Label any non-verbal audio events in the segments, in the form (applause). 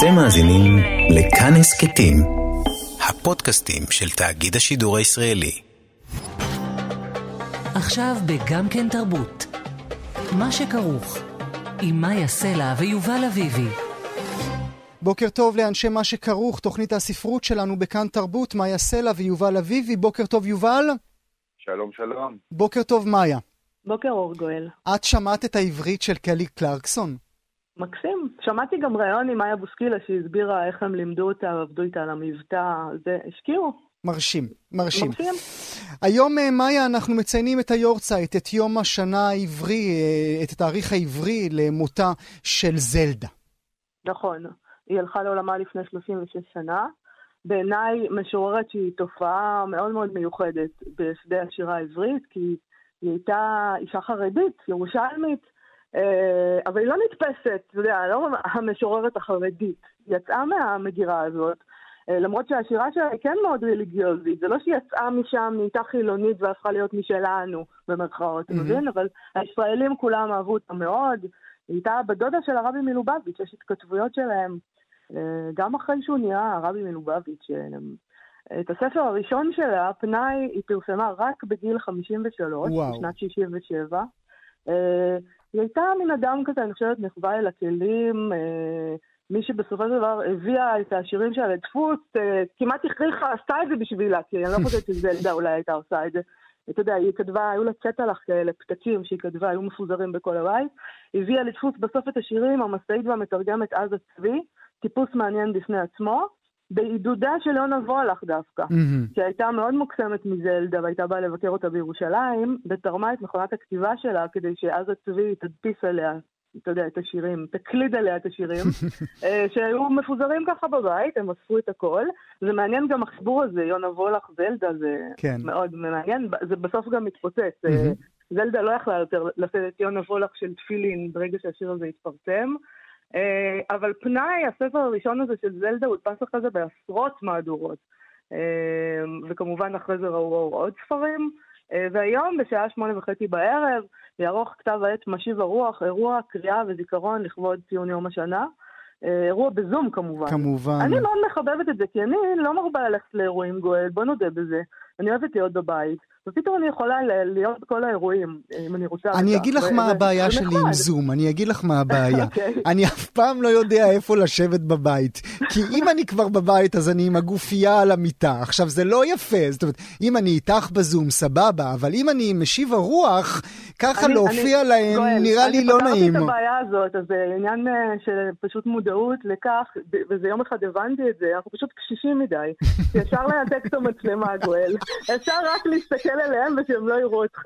אתם מאזינים לכאן הסכתים, הפודקאסטים של תאגיד השידור הישראלי. עכשיו בגם כן תרבות. מה שכרוך עם מאיה סלע ויובל אביבי. בוקר טוב לאנשי מה שכרוך, תוכנית הספרות שלנו בכאן תרבות, מאיה סלע ויובל אביבי. בוקר טוב יובל. שלום, שלום. בוקר טוב מאיה. בוקר אור גואל. את שמעת את העברית של קלי קלרקסון? מקסים. שמעתי גם ראיון עם מאיה בוסקילה שהסבירה איך הם לימדו אותה, עבדו איתה על המבטא, זה השקיעו. מרשים, מרשים. היום, אה, מאיה, אנחנו מציינים את היורצייט, את יום השנה העברי, אה, את התאריך העברי למותה של זלדה. נכון. היא הלכה לעולמה לפני 36 שנה. בעיניי משוררת שהיא תופעה מאוד מאוד מיוחדת בשדה השירה העברית, כי היא הייתה אישה חרדית, ירושלמית, אבל היא לא נתפסת, אתה יודע, לא המשוררת החרדית. היא יצאה מהמגירה הזאת, אה, למרות שהשירה שלה היא כן מאוד רליגיוזית. זה לא שהיא יצאה משם, נהייתה חילונית והפכה להיות משלנו, במרכאות, אתה מבין? אבל הישראלים כולם אהבו אותה מאוד. היא הייתה בדודה של הרבי מלובביץ', יש התכתבויות שלהם. אה, גם אחרי שהוא נהיה הרבי מלובביץ', את הספר הראשון שלה, פנאי, היא פרסמה רק בגיל 53, וואו. בשנת 67. היא הייתה מן אדם כזה, אני חושבת, נחבא אל הכלים, אה, מי שבסופו של דבר הביאה את השירים שלה לדפוס, אה, כמעט הכריחה, עשתה את זה בשבילה, כי אני לא (laughs) חושבת שזלדה אולי הייתה עושה את זה. אתה יודע, היא כתבה, היו לה צטלח כאלה, פתקים שהיא כתבה, היו מפוזרים בכל הבית. הביאה לדפוס בסוף את השירים, המשאית והמתרגמת עזה צבי, טיפוס מעניין בפני עצמו, בעידודה של יונה וולך דווקא, מהמם. שהייתה מאוד מוקסמת מזלדה והייתה באה לבקר אותה בירושלים, ותרמה את מכונת הכתיבה שלה כדי שעזה צבי תדפיס עליה, אתה יודע, את השירים, תקליד עליה את השירים, (laughs) אה, שהיו מפוזרים ככה בבית, הם אספו את הכל. זה מעניין גם החיבור הזה, יונה וולך, זלדה, זה כן. מאוד מעניין, זה בסוף גם מתפוצץ. אה, זלדה לא יכלה יותר לשאת את יונה וולך של תפילין ברגע שהשיר הזה התפרסם. אה, אבל פנאי, הספר הראשון הזה של זלדה, הודפס אחרי זה בעשרות מהדורות. אה, וכמובן אחרי זה ראו עוד ספרים. אה, והיום, בשעה שמונה וחצי בערב, יערוך כתב העת משיב הרוח, אירוע קריאה וזיכרון לכבוד ציון יום השנה. אירוע בזום כמובן. כמובן. אני מאוד מחבבת את זה, כי אני לא מרבה ללכת לאירועים גואל, בוא נודה בזה. אני אוהבת להיות בבית, ופתאום אני יכולה להיות בכל האירועים, אם אני רוצה. אני. אגיד לך מה הבעיה זה שלי עם. זום, אני אגיד לך מה הבעיה. (laughs) אוקיי. אני אף פעם לא יודע איפה לשבת בבית. כי אם אני כבר בבית, אז אני עם הגופייה על המיטה. עכשיו, זה לא יפה. זאת אומרת, אם אני איתך בזום, סבבה, אבל אם אני עם משיב הרוח, ככה אני- להופיע אני- להם, גואל, נראה לי לא נעים. אני פתרתי את הבעיה הזאת, אז זה עניין אה, של פשוט מודעות לכך, וזה יום אחד הבנתי את זה, אנחנו פשוט קשישים מדי, (laughs) שאפשר לנתק את המצלמה, גואל. אפשר רק להסתכל עליהם ושהם לא יראו אותך.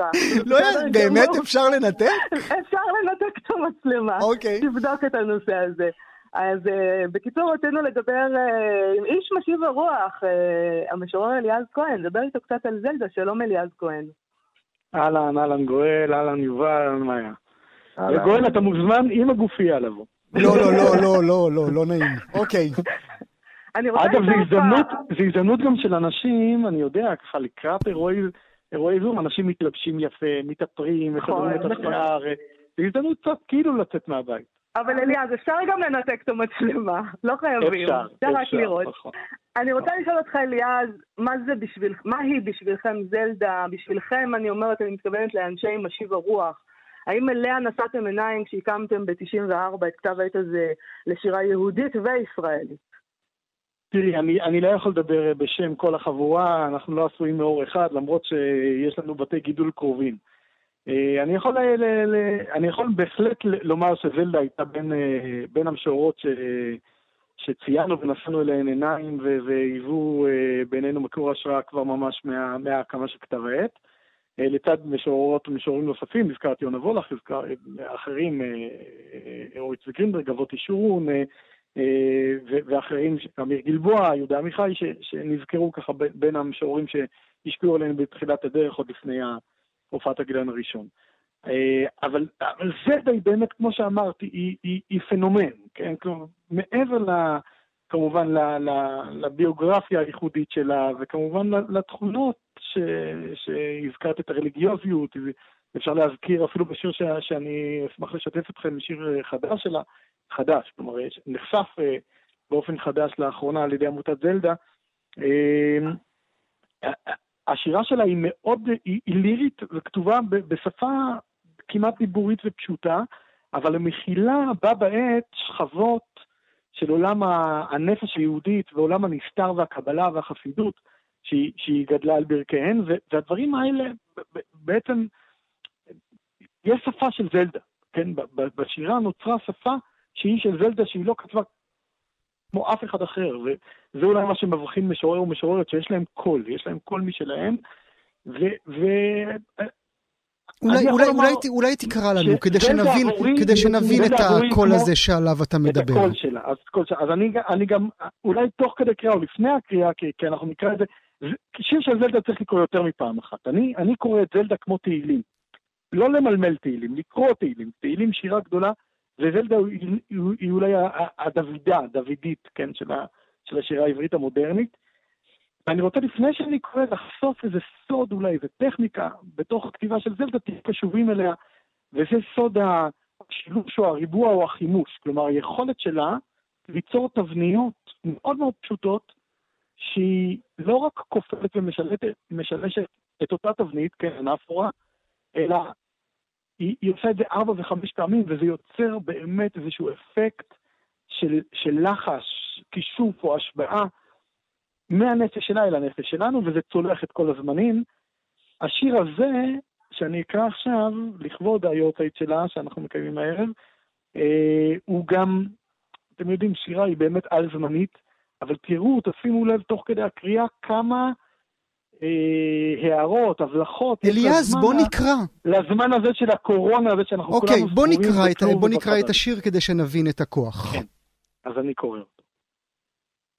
לא, בסדר באמת גמור. אפשר לנתק? (laughs) אפשר לנתק את המצלמה. אוקיי. תבדוק את הנושא הזה. אז uh, בקיצור, רצינו לדבר uh, עם איש משיב הרוח, uh, המשורר אליעז כהן, לדבר איתו קצת על זלדה, שלום אליעז כהן. אהלן, אהלן גואל, אהלן יובל, אהלן מאיה. וגואל, אתה מוזמן עם הגופייה לבוא. לא, לא, לא, לא, לא, לא, לא נעים. אוקיי. אגב, זו הזדמנות, זו הזדמנות גם של אנשים, אני יודע, ככה לקראת אירועי אירועי זום, אנשים מתלבשים יפה, מתאפרים, נכון, מסדרים את נכון. השיער. זו הזדמנות קצת כאילו לצאת מהבית. אבל אליעז, אפשר גם לנתק את המצלמה, לא חייבים. אפשר, רק אפשר, לראות. נכון. אני רוצה לשאול אותך, אליעז, מה זה בשביל, מה היא בשבילכם זלדה? בשבילכם, אני אומרת, אני מתכוונת לאנשי משיב הרוח. האם אליה נשאתם עיניים כשהקמתם ב-94 את כתב העת הזה לשירה יהודית וישראלית? תראי, אני, אני לא יכול לדבר בשם כל החבורה, אנחנו לא עשויים מאור אחד, למרות שיש לנו בתי גידול קרובים. אה, אני יכול, ל, ל, אני יכול בהחלט לומר שזלדה הייתה בין, אה, בין המשוררות ש, שציינו ונשאנו אליהן עיניים והיוו אה, בינינו מקור השראה כבר ממש מה- מההקמה של כתב העת. אה, לצד משוררות ומשוררים נוספים, הזכרתי יונה וולך, הזכר, אחרים, אה, אה, אורית וגרינברג, אבות ישורון, אה, אה, ו- ואחרים, אמיר גלבוע, יהודה עמיחי, שנזכרו ככה בין המשוררים שהשפיעו עלינו בתחילת הדרך, עוד לפני ה- הופעת הגילן הראשון. אה, אבל, אבל זה די באמת, כמו שאמרתי, היא, היא, היא פנומן, כן? כלומר, מעבר ל... כמובן ל, ל, לביוגרפיה הייחודית שלה, וכמובן לתכונות ש, שהזכרת את הרליגיוזיות, אפשר להזכיר אפילו בשיר ש, שאני אשמח לשתף אתכם, שיר חדש שלה, חדש, כלומר נחשף באופן חדש לאחרונה על ידי עמותת זלדה. השירה שלה היא מאוד, היא, היא לירית וכתובה בשפה כמעט דיבורית ופשוטה, אבל המכילה בה בעת שכבות של עולם הנפש היהודית ועולם הנסתר והקבלה והחסידות שהיא, שהיא גדלה על ברכיהן, והדברים האלה בעצם, יש שפה של זלדה, כן? בשירה נוצרה שפה שהיא של זלדה שהיא לא כתבה כמו אף אחד אחר, וזה אולי מה שמבחין משורר ומשוררת, שיש להם קול, יש להם קול משלהם, ו... ו... אולי, אולי, אולי, אולי תקרא לנו, כדי שנבין, כדי שנבין את הקול הזה שעליו אתה מדבר. את הקול שלה. אז, קול שלה. אז אני, אני גם, אולי תוך כדי קריאה, או לפני הקריאה, כי, כי אנחנו נקרא את זה, שיר של זלדה צריך לקרוא יותר מפעם אחת. אני, אני קורא את זלדה כמו תהילים. לא למלמל תהילים, לקרוא תהילים. תהילים שירה גדולה, וזלדה היא, היא, היא אולי הדוידה, הדוידית, כן, של, ה, של השירה העברית המודרנית. ואני רוצה לפני שאני קורא לחשוף איזה סוד אולי, איזה טכניקה בתוך הכתיבה של זלדה, תהיו קשובים אליה, וזה סוד השילוש או הריבוע או החימוש. כלומר, היכולת שלה ליצור תבניות מאוד מאוד פשוטות, שהיא לא רק כופלת ומשלשת את אותה תבנית, כן, אנפורה, אלא היא, היא עושה את זה ארבע וחמש פעמים, וזה יוצר באמת איזשהו אפקט של, של לחש, כישוף או השוואה מהנפש שלה אל הנפש שלנו, וזה צולח את כל הזמנים. השיר הזה, שאני אקרא עכשיו, לכבוד היורצייט שלה, שאנחנו מקיימים הערב, אה, הוא גם, אתם יודעים, שירה היא באמת על-זמנית, אבל תראו, תשימו לב תוך כדי הקריאה כמה הערות, הבלחות. אליעז, בוא נקרא. לזמן הזה של הקורונה הזה שאנחנו אוקיי, כולנו בוא נקרא, את, בוא נקרא את השיר כדי שנבין את הכוח. כן, אז אני קורא אותו.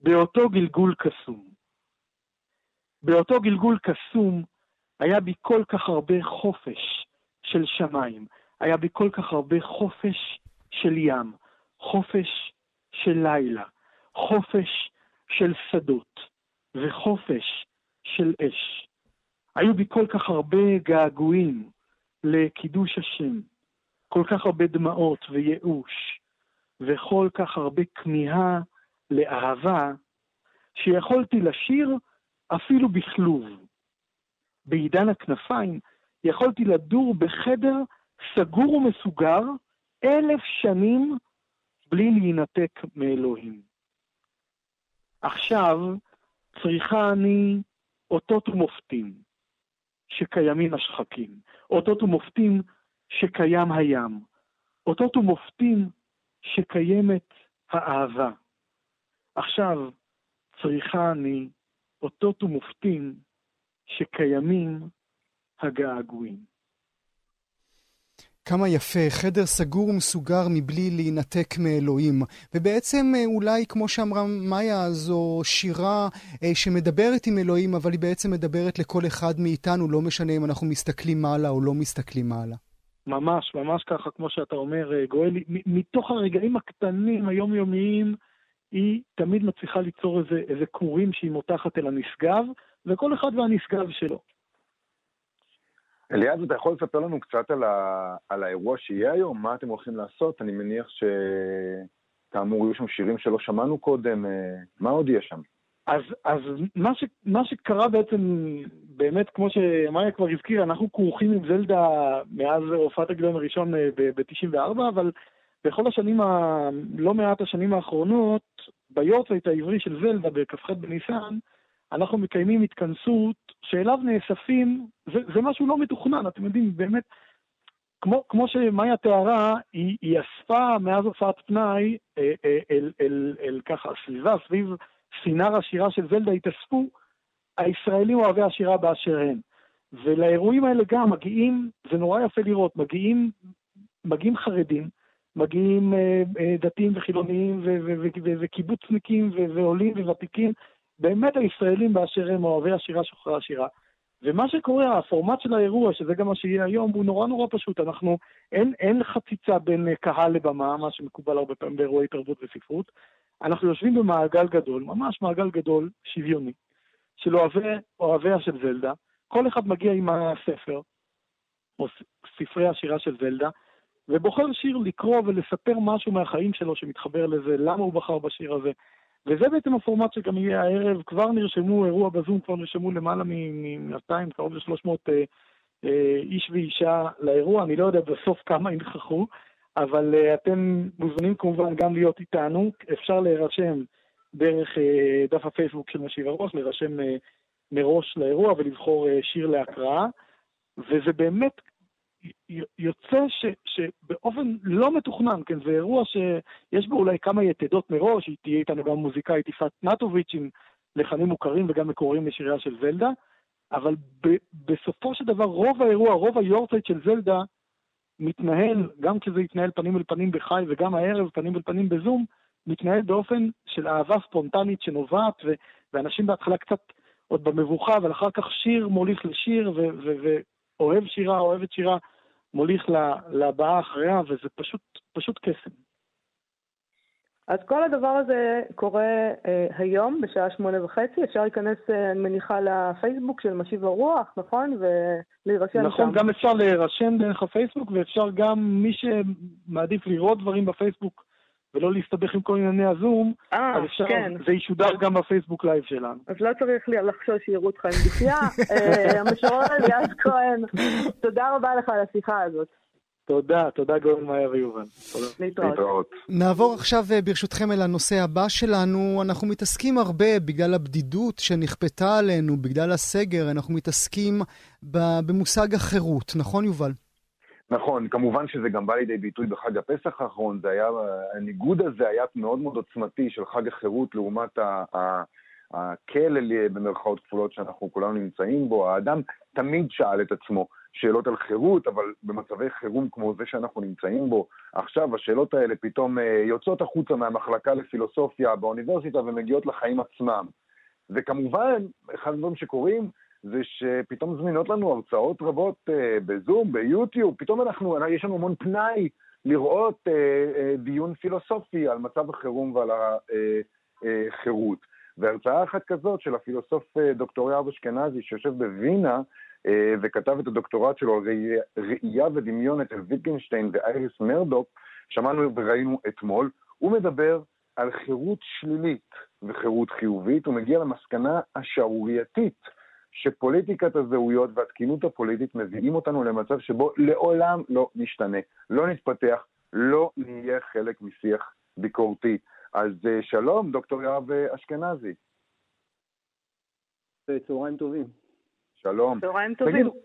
באותו גלגול קסום. באותו גלגול קסום היה בי כל כך הרבה חופש של שמיים, היה בי כל כך הרבה חופש של ים, חופש של לילה, חופש של שדות וחופש של אש. היו בי כל כך הרבה געגועים לקידוש השם, כל כך הרבה דמעות וייאוש, וכל כך הרבה כמיהה לאהבה, שיכולתי לשיר אפילו בכלוב. בעידן הכנפיים יכולתי לדור בחדר סגור ומסוגר אלף שנים בלי להינתק מאלוהים. עכשיו צריכה אני אותות ומופתים שקיימים השחקים, אותות ומופתים שקיים הים, אותות ומופתים שקיימת האהבה. עכשיו צריכה אני אותות ומופתים שקיימים הגעגועים. כמה יפה, חדר סגור ומסוגר מבלי להינתק מאלוהים. ובעצם אה, אולי, כמו שאמרה מאיה, זו שירה אה, שמדברת עם אלוהים, אבל היא בעצם מדברת לכל אחד מאיתנו, לא משנה אם אנחנו מסתכלים מעלה או לא מסתכלים מעלה. ממש, ממש ככה, כמו שאתה אומר, אה, גואל, מתוך הרגעים הקטנים, היומיומיים, היא תמיד מצליחה ליצור איזה כורים שהיא מותחת אל הנשגב, וכל אחד והנשגב שלו. אליעז, אתה יכול לספר לנו קצת על, ה... על האירוע שיהיה היום? מה אתם הולכים לעשות? אני מניח שכאמור יהיו שם שירים שלא שמענו קודם. אה, מה עוד יהיה שם? אז, אז מה, ש, מה שקרה בעצם, באמת, כמו שמאיה כבר הזכירה, אנחנו כרוכים עם זלדה מאז הופעת הגדולים הראשון אה, ב-94, אבל בכל השנים, ה... לא מעט השנים האחרונות, ביורצייט העברי של זלדה בכ"ח בניסן, אנחנו מקיימים התכנסות שאליו נאספים, זה, זה משהו לא מתוכנן, אתם יודעים, באמת, כמו, כמו שמאיה תיארה, היא, היא אספה מאז הופעת פנאי אה, אה, אל, אל, אל, אל ככה, סביבה, סביב סינר השירה של זלדה, התאספו הישראלים אוהבי השירה באשר הם. ולאירועים האלה גם מגיעים, זה נורא יפה לראות, מגיעים, מגיעים חרדים, מגיעים אה, אה, דתיים וחילוניים וקיבוצניקים ועולים וותיקים, באמת הישראלים באשר הם אוהבי השירה שוחרי השירה. ומה שקורה, הפורמט של האירוע, שזה גם מה שיהיה היום, הוא נורא נורא פשוט. אנחנו, אין, אין חציצה בין קהל לבמה, מה שמקובל הרבה פעמים באירועי תרבות וספרות. אנחנו יושבים במעגל גדול, ממש מעגל גדול, שוויוני, של אוהבי, אוהביה של זלדה. כל אחד מגיע עם הספר, או ספרי השירה של זלדה, ובוחר שיר לקרוא ולספר משהו מהחיים שלו שמתחבר לזה, למה הוא בחר בשיר הזה, וזה בעצם הפורמט שגם יהיה הערב, כבר נרשמו, אירוע בזום, כבר נרשמו למעלה מ-200, קרוב ל-300 אה, אה, איש ואישה לאירוע, אני לא יודע בסוף כמה ינכחו, אבל אה, אתם מוזמנים כמובן גם להיות איתנו, אפשר להירשם דרך דף הפייסבוק של משיב הרוח, להירשם מראש לאירוע ולבחור שיר להקראה, וזה באמת יוצא ש, שבאופן לא מתוכנן, כן, זה אירוע שיש בו אולי כמה יתדות מראש, תהיה איתנו גם מוזיקאית יפעת נטוביץ' עם לחנים מוכרים וגם מקוריים לשיריה של זלדה, אבל ב, בסופו של דבר רוב האירוע, רוב היורצייט של זלדה מתנהל, גם כשזה יתנהל פנים אל פנים בחי וגם הערב פנים אל פנים בזום, מתנהל באופן של אהבה ספונטנית שנובעת, ו, ואנשים בהתחלה קצת עוד במבוכה, אבל אחר כך שיר מוליך לשיר, ואוהב שירה, אוהבת שירה, מוליך לבאה אחריה, וזה פשוט, פשוט קסם. אז כל הדבר הזה קורה אה, היום בשעה שמונה וחצי, אפשר להיכנס, אה, אני מניחה, לפייסבוק של משיב הרוח, נכון? ולהירשם נכון, שם. נכון, גם אפשר להירשם דרך הפייסבוק, ואפשר גם, מי שמעדיף לראות דברים בפייסבוק, ולא להסתבך עם כל ענייני הזום, אה, אפשר, כן. זה ישודר גם בפייסבוק live שלנו. אז לא צריך לחשוש שיראו אותך עם גופייה. אה, (laughs) המשורר אליעד כהן, תודה רבה לך על השיחה הזאת. תודה, תודה גורן מאיה ויובל. להתראות. נעבור עכשיו אה, ברשותכם אל הנושא הבא שלנו. אנחנו מתעסקים הרבה בגלל הבדידות שנכפתה עלינו, בגלל הסגר, אנחנו מתעסקים במושג החירות, נכון יובל? נכון, כמובן שזה גם בא לידי ביטוי בחג הפסח האחרון, זה היה, הניגוד הזה היה מאוד מאוד עוצמתי של חג החירות לעומת הכלא במרכאות כפולות שאנחנו כולנו נמצאים בו. האדם תמיד שאל את עצמו שאלות על חירות, אבל במצבי חירום כמו זה שאנחנו נמצאים בו עכשיו, השאלות האלה פתאום אה, יוצאות החוצה מהמחלקה לפילוסופיה באוניברסיטה ומגיעות לחיים עצמם. וכמובן, אחד הדברים שקורים, זה שפתאום זמינות לנו הרצאות רבות uh, בזום, ביוטיוב, פתאום אנחנו, יש לנו המון פנאי לראות uh, uh, דיון פילוסופי על מצב החירום ועל החירות. Uh, uh, והרצאה אחת כזאת של הפילוסוף דוקטור יאב אשכנזי שיושב בווינה וכתב את הדוקטורט שלו על ראייה ודמיון אצל ויטגנשטיין ואייריס מרדוק, שמענו וראינו אתמול, הוא מדבר על חירות שלילית וחירות חיובית, הוא מגיע למסקנה השערורייתית שפוליטיקת הזהויות והתקינות הפוליטית מביאים אותנו למצב שבו לעולם לא נשתנה, לא נתפתח, לא נהיה חלק משיח ביקורתי. אז אה, שלום, דוקטור יואב אה, אשכנזי. צהריים טובים. שלום. צהריים טובים. תגיד,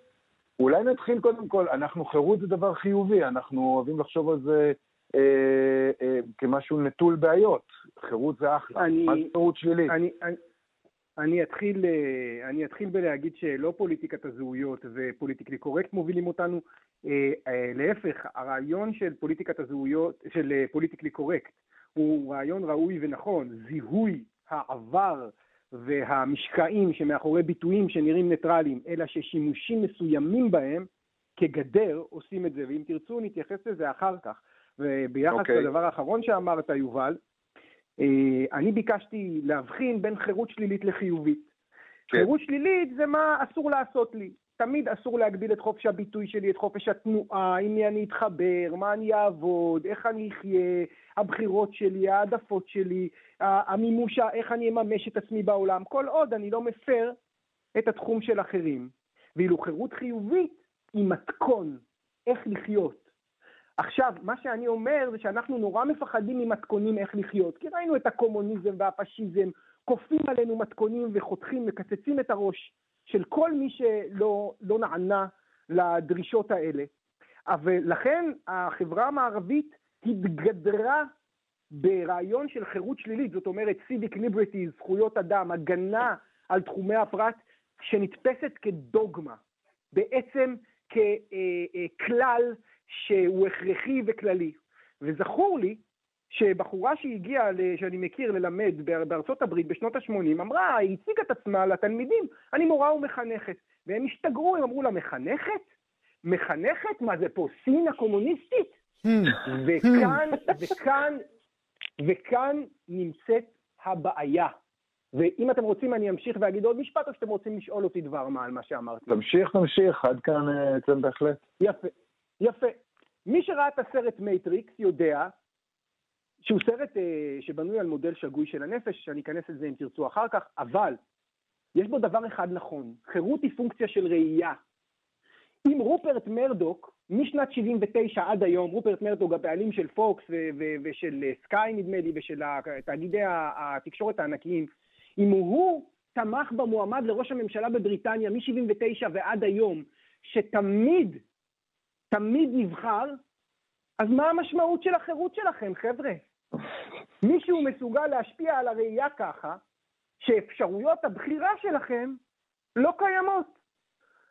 אולי נתחיל קודם כל, אנחנו, חירות זה דבר חיובי, אנחנו אוהבים לחשוב על זה אה, אה, כמשהו נטול בעיות. חירות זה אחלה. אני, מה זה חירות שלילית? אני, אני, אני אתחיל, אה, אני אתחיל בלהגיד שלא פוליטיקת הזהויות ו political correct מובילים אותנו, אה, אה, להפך, הרעיון של פוליטיקת הזהויות, של political correct, הוא רעיון ראוי ונכון, זיהוי העבר והמשקעים שמאחורי ביטויים שנראים ניטרליים, אלא ששימושים מסוימים בהם כגדר עושים את זה, ואם תרצו נתייחס לזה אחר כך. וביחס okay. אוקיי. לדבר האחרון שאמרת, יובל, אני ביקשתי להבחין בין חירות שלילית לחיובית. כן. חירות שלילית זה מה אסור לעשות לי. תמיד אסור להגביל את חופש הביטוי שלי, את חופש התנועה, עם מי אני אתחבר, מה אני אעבוד, איך אני אחיה, הבחירות שלי, העדפות שלי, המימוש, איך אני אממש את עצמי בעולם, כל עוד אני לא מפר את התחום של אחרים. ואילו חירות חיובית היא מתכון איך לחיות. עכשיו, מה שאני אומר זה שאנחנו נורא מפחדים ממתכונים איך לחיות, כי ראינו את הקומוניזם והפשיזם, כופים עלינו מתכונים וחותכים, מקצצים את הראש של כל מי שלא לא נענה לדרישות האלה. אבל לכן החברה המערבית התגדרה ברעיון של חירות שלילית, זאת אומרת civic liberty, זכויות אדם, הגנה על תחומי הפרט, שנתפסת כדוגמה, בעצם ככלל שהוא הכרחי וכללי. וזכור לי שבחורה שהגיעה, שאני מכיר, ללמד בארצות הברית בשנות ה-80, אמרה, היא הציגה את עצמה לתלמידים, אני מורה ומחנכת. והם השתגרו, הם אמרו לה, מחנכת? מחנכת? מה זה פה, סין הקומוניסטית? Hmm. וכאן, וכאן, וכאן נמצאת הבעיה. ואם אתם רוצים אני אמשיך ואגיד עוד משפט, או שאתם רוצים לשאול אותי דבר מה על מה שאמרתי? תמשיך, תמשיך, עד כאן אצלם אה, בהחלט. יפה. יפה. מי שראה את הסרט מייטריקס יודע שהוא סרט אה, שבנוי על מודל שגוי של הנפש, שאני אכנס לזה אם תרצו אחר כך, אבל יש בו דבר אחד נכון, חירות היא פונקציה של ראייה. אם רופרט מרדוק, משנת 79 עד היום, רופרט מרדוק הבעלים של פוקס ו- ו- ושל אה, סקאי נדמה לי, ושל תאגידי התקשורת הענקיים, אם הוא תמך במועמד לראש הממשלה בבריטניה מ-79 ועד היום, שתמיד, תמיד נבחר, אז מה המשמעות של החירות שלכם, חבר'ה? מישהו מסוגל להשפיע על הראייה ככה, שאפשרויות הבחירה שלכם לא קיימות.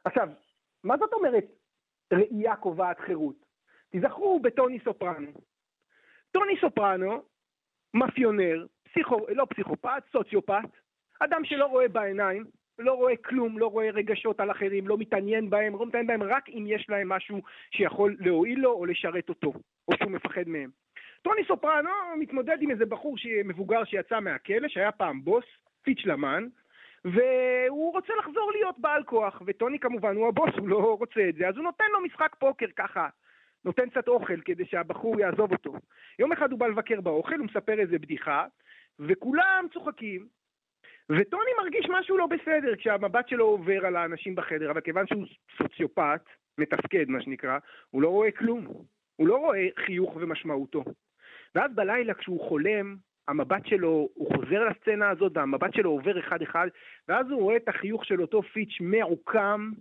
עכשיו, מה זאת אומרת ראייה קובעת חירות? תיזכרו בטוני סופרנו. טוני סופרנו, מאפיונר, פסיכו, לא פסיכופת, סוציופת, אדם שלא רואה בעיניים, לא רואה כלום, לא רואה רגשות על אחרים, לא מתעניין בהם, לא מתעניין בהם רק אם יש להם משהו שיכול להועיל לו או לשרת אותו, או שהוא מפחד מהם. טוני סופרנו מתמודד עם איזה בחור מבוגר שיצא מהכלא, שהיה פעם בוס, פיץ' למן, והוא רוצה לחזור להיות בעל כוח, וטוני כמובן הוא הבוס, הוא לא רוצה את זה, אז הוא נותן לו משחק פוקר ככה, נותן קצת אוכל כדי שהבחור יעזוב אותו. יום אחד הוא בא לבקר באוכל, הוא מספר איזה בדיחה, וכולם צוחקים, וטוני מרגיש משהו לא בסדר כשהמבט שלו עובר על האנשים בחדר, אבל כיוון שהוא סוציופט, מתפקד מה שנקרא, הוא לא רואה כלום. הוא לא רואה חיוך ומשמעותו. ואז בלילה כשהוא חולם, המבט שלו, הוא חוזר לסצנה הזאת והמבט שלו עובר אחד-אחד, ואז הוא רואה את החיוך של אותו פיץ' מעוקם,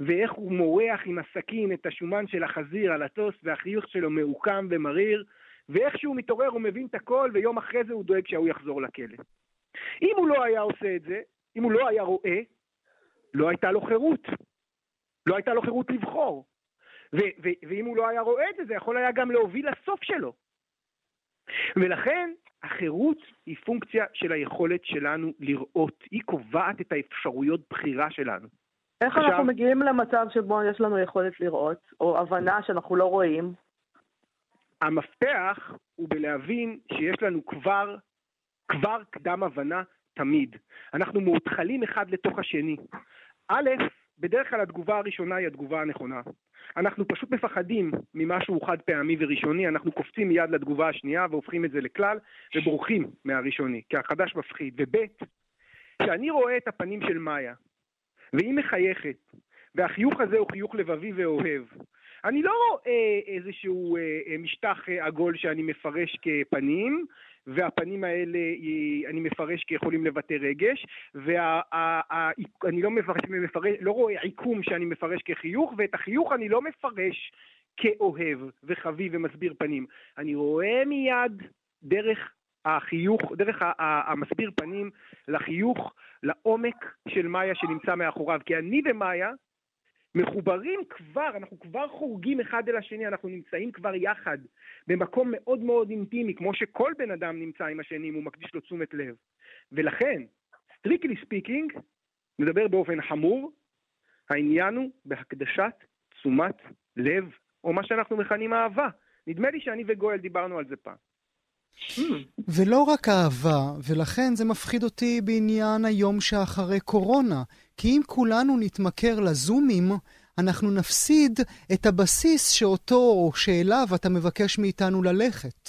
ואיך הוא מורח עם הסכין את השומן של החזיר על הטוס, והחיוך שלו מעוקם ומריר, ואיך שהוא מתעורר הוא מבין את הכל, ויום אחרי זה הוא דואג שההוא יחזור לכלא. אם הוא לא היה עושה את זה, אם הוא לא היה רואה, לא הייתה לו חירות. לא הייתה לו חירות לבחור. ו- ו- ואם הוא לא היה רואה את זה, זה יכול היה גם להוביל לסוף שלו. ולכן החירות היא פונקציה של היכולת שלנו לראות. היא קובעת את האפשרויות בחירה שלנו. איך עכשיו, אנחנו מגיעים למצב שבו יש לנו יכולת לראות, או הבנה שאנחנו לא רואים? המפתח הוא בלהבין שיש לנו כבר, כבר קדם הבנה תמיד. אנחנו מאותחלים אחד לתוך השני. א', בדרך כלל התגובה הראשונה היא התגובה הנכונה. אנחנו פשוט מפחדים ממשהו חד פעמי וראשוני, אנחנו קופצים מיד לתגובה השנייה והופכים את זה לכלל ובורחים מהראשוני, כי החדש מפחיד. וב', כשאני רואה את הפנים של מאיה, והיא מחייכת, והחיוך הזה הוא חיוך לבבי ואוהב, אני לא רואה איזשהו אה, אה, משטח אה, עגול שאני מפרש כפנים, והפנים האלה אני מפרש כיכולים לבטא רגש, ואני לא, לא רואה עיקום שאני מפרש כחיוך, ואת החיוך אני לא מפרש כאוהב וחביב ומסביר פנים. אני רואה מיד דרך החיוך, דרך המסביר פנים לחיוך, לעומק של מאיה שנמצא מאחוריו. כי אני ומאיה מחוברים כבר, אנחנו כבר חודרים אחד אל השני, אנחנו נמצאים כבר יחד, במקום מאוד מאוד אינטימי, כמו שכל בן אדם נמצא עם השני אם הוא מקדיש לו תשומת לב. ולכן, strictly speaking, מדבר באופן חמור, העניין הוא בהקדשת תשומת לב, או מה שאנחנו מכנים אהבה. נדמה לי שאני וגואל דיברנו על זה פעם. ולא רק אהבה, ולכן זה מפחיד אותי בעניין היום שאחרי קורונה. כי אם כולנו נתמכר לזומים, אנחנו נפסיד את הבסיס שאותו או שאליו אתה מבקש מאיתנו ללכת.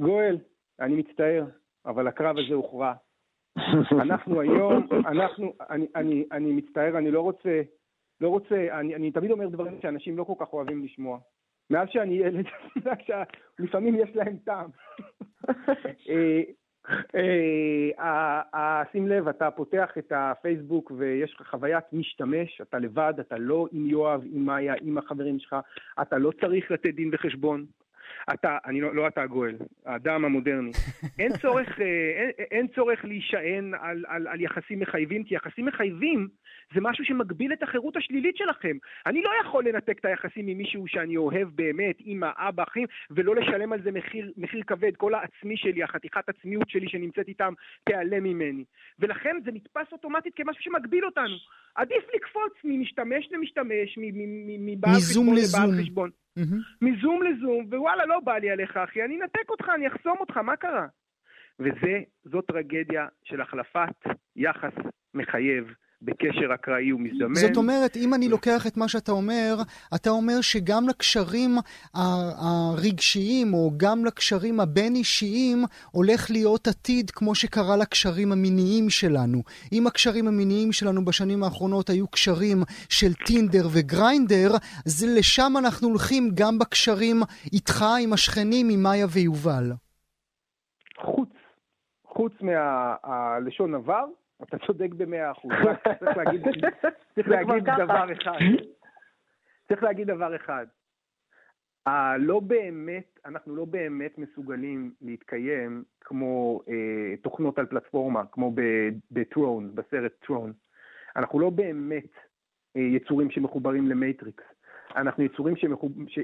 גואל, אני מצטער, אבל הקרב הזה הוכרע. (laughs) אנחנו היום, אנחנו, אני, אני, אני מצטער, אני לא רוצה, לא רוצה, אני, אני תמיד אומר דברים שאנשים לא כל כך אוהבים לשמוע. מאז שאני ילד, (laughs) לפעמים יש להם טעם. (laughs) אה, אה, שים לב, אתה פותח את הפייסבוק ויש לך חוויית משתמש, אתה לבד, אתה לא עם יואב, עם מאיה, עם החברים שלך, אתה לא צריך לתת דין וחשבון. אתה, אני לא, לא אתה הגואל, האדם המודרני. (laughs) אין צורך, אה, אין, אין צורך להישען על, על, על יחסים מחייבים, כי יחסים מחייבים זה משהו שמגביל את החירות השלילית שלכם. אני לא יכול לנתק את היחסים ממישהו שאני אוהב באמת, אמא, אבא, אחים, ולא לשלם על זה מחיר, מחיר כבד. כל העצמי שלי, החתיכת עצמיות שלי שנמצאת איתם, תיעלם ממני. ולכן זה נתפס אוטומטית כמשהו שמגביל אותנו. עדיף לקפוץ ממשתמש למשתמש, מבעל חשבון לבעל חשבון. Mm-hmm. מזום לזום, ווואלה, לא בא לי עליך, אחי, אני אנתק אותך, אני אחסום אותך, מה קרה? וזה, זו טרגדיה של החלפת יחס מחייב בקשר אקראי ומזדמן. זאת אומרת, אם אני לוקח את מה שאתה אומר, אתה אומר שגם לקשרים הרגשיים, או גם לקשרים הבין-אישיים, הולך להיות עתיד כמו שקרה לקשרים המיניים שלנו. אם הקשרים המיניים שלנו בשנים האחרונות היו קשרים של טינדר וגריינדר, אז לשם אנחנו הולכים גם בקשרים איתך, עם השכנים, עם מאיה ויובל. חוץ, חוץ מהלשון עבר, אתה צודק במאה אחוז. (laughs) צריך להגיד, צריך להגיד דבר אחד. צריך להגיד דבר אחד. לא באמת, אנחנו לא באמת מסוגלים להתקיים כמו אה, תוכנות על פלטפורמה, כמו בטרון, בסרט טרון. אנחנו לא באמת אה, יצורים שמחוברים למייטריקס. אנחנו יצורים.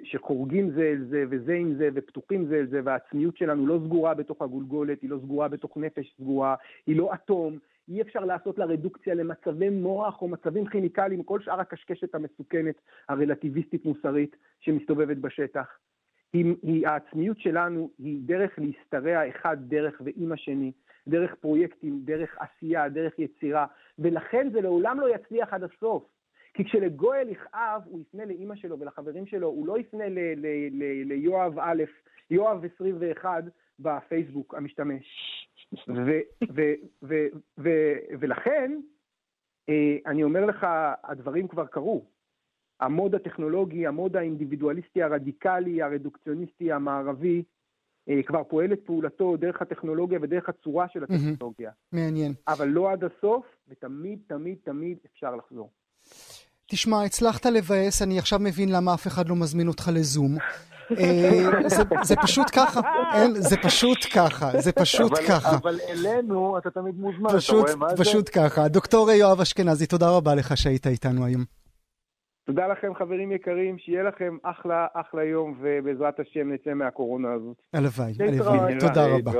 שחורגים זה אל זה וזה עם זה ופתוחים זה אל זה והעצמיות שלנו לא סגורה בתוך הגולגולת, היא לא סגורה בתוך נפש סגורה, היא לא אטום, אי אפשר לעשות לה רדוקציה למצבי מוח או מצבים כימיקליים, כל שאר הקשקשת המסוכנת, הרלטיביסטית מוסרית שמסתובבת בשטח. היא, היא, העצמיות שלנו היא דרך להשתרע אחד דרך ועם השני, דרך פרויקטים, דרך עשייה, דרך יצירה, ולכן זה לעולם לא יצליח עד הסוף. כי כשלגואל יכאב, הוא יפנה לאימא שלו ולחברים שלו, הוא לא יפנה ליואב א', יואב 21 בפייסבוק המשתמש. ולכן, אה, אני אומר לך, הדברים כבר קרו. המוד הטכנולוגי, המוד האינדיבידואליסטי הרדיקלי, הרדוקציוניסטי, המערבי, אה, כבר פועל את פעולתו דרך הטכנולוגיה ודרך הצורה של הטכנולוגיה. מעניין. אבל לא עד הסוף, ותמיד, תמיד, תמיד אפשר לחזור. תשמע, הצלחת לבאס, אני עכשיו מבין למה אף אחד לא מזמין אותך לזום. (laughs) אה, זה, זה פשוט ככה, אין, זה פשוט ככה, זה פשוט אבל, ככה. אבל אלינו אתה תמיד מוזמן, פשוט, אתה רואה מה זה? פשוט ככה. דוקטור יואב אשכנזי, תודה רבה לך שהיית איתנו היום. תודה לכם, חברים יקרים, שיהיה לכם אחלה, אחלה יום, ובעזרת השם נצא מהקורונה הזאת. הלוואי. הלוואי. תודה רבה.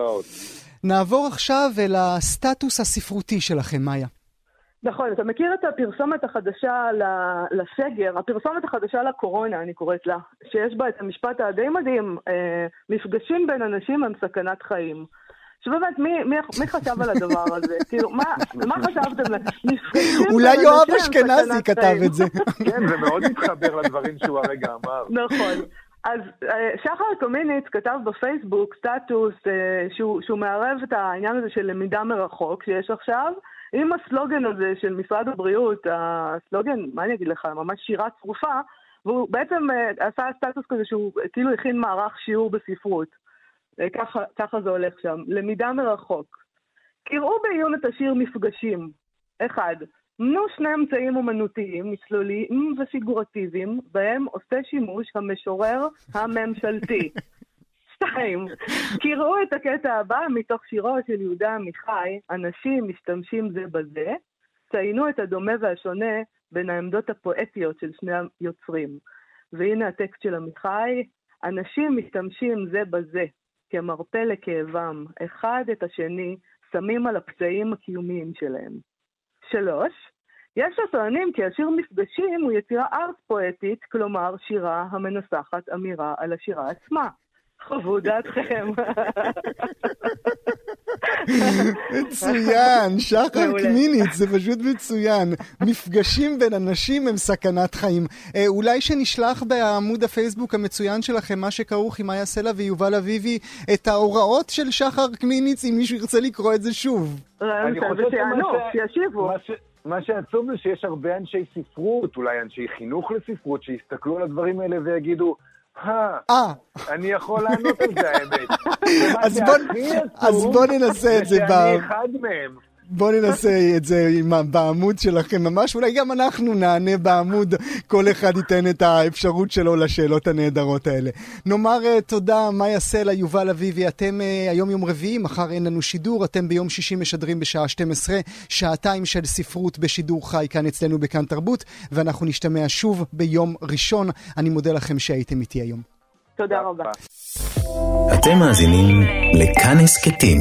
נעבור עכשיו אל הסטטוס הספרותי שלכם, מאיה. נכון, אתה מכיר את הפרסומת החדשה לסגר, הפרסומת החדשה לקורונה, אני קוראת לה, שיש בה את המשפט הדי מדהים, אה, מפגשים בין אנשים הם סכנת חיים. שבאמת, מי, מי, מי חשב על הדבר הזה? (laughs) כאילו, מה, מה חשבתם? אולי יואב אשכנזי כתב חיים. את זה. (laughs) כן, זה מאוד מתחבר לדברים שהוא הרגע אמר. נכון. אז אה, שחר קומיניץ כתב בפייסבוק סטטוס אה, שהוא, שהוא מערב את העניין הזה של למידה מרחוק שיש עכשיו, עם הסלוגן הזה של משרד הבריאות, הסלוגן, מה אני אגיד לך, ממש שירה צרופה, והוא בעצם אה, עשה סטטוס כזה שהוא כאילו הכין מערך שיעור בספרות. אה, ככה, ככה זה הולך שם. למידה מרחוק. קראו בעיון את השיר מפגשים. אחד, מנו שני אמצעים אומנותיים, מצלוליים ופיגורטיביים, בהם עושה שימוש המשורר הממשלתי. (laughs) שתיים, קראו את הקטע הבא מתוך שירו של יהודה עמיחי, אנשים משתמשים זה בזה, ציינו את הדומה והשונה בין העמדות הפואטיות של שני היוצרים. והנה הטקסט של עמיחי, אנשים משתמשים זה בזה, כמרפא לכאבם, אחד את השני שמים על הפצעים הקיומיים שלהם. שלוש, יש הטוענים כי השיר מפגשים הוא יצירה ארט פואטית, כלומר שירה המנסחת אמירה על השירה עצמה. חוו דעתכם. (laughs) מצוין, שחר. קמיניץ, זה פשוט מצוין. מפגשים בין אנשים הם סכנת חיים. אה, אולי שנשלח בעמוד הפייסבוק המצוין שלכם, מה שכרוך עם מאיה סלע ויובל אביבי, את ההוראות של שחר קמיניץ, אם מישהו ירצה לקרוא את זה שוב. רעיון אני חושב שישיבו. מה שעצוב זה שיש הרבה אנשי ספרות, אולי אנשי חינוך לספרות, שיסתכלו על הדברים האלה ויגידו, אה, אה, אני יכול לענות על זה האמת. (laughs) אז בוא- ננסה את זה שאני אחד מהם. בואו ננסה את זה עם בעמוד שלכם ממש, אולי גם אנחנו נענה בעמוד, כל אחד ייתן את האפשרות שלו לשאלות הנהדרות האלה. נאמר אה, תודה, מאיה סלע, יובל אביבי, אתם אה, היום יום רביעי, מחר אין לנו שידור, אתם ביום שישי משדרים בשעה 12, שעתיים של ספרות בשידור חי כאן אצלנו בכאן תרבות, ואנחנו נשתמע שוב ביום ראשון. אני מודה לכם שהייתם איתי היום. תודה רבה. אתם מאזינים לכאן הסכתים,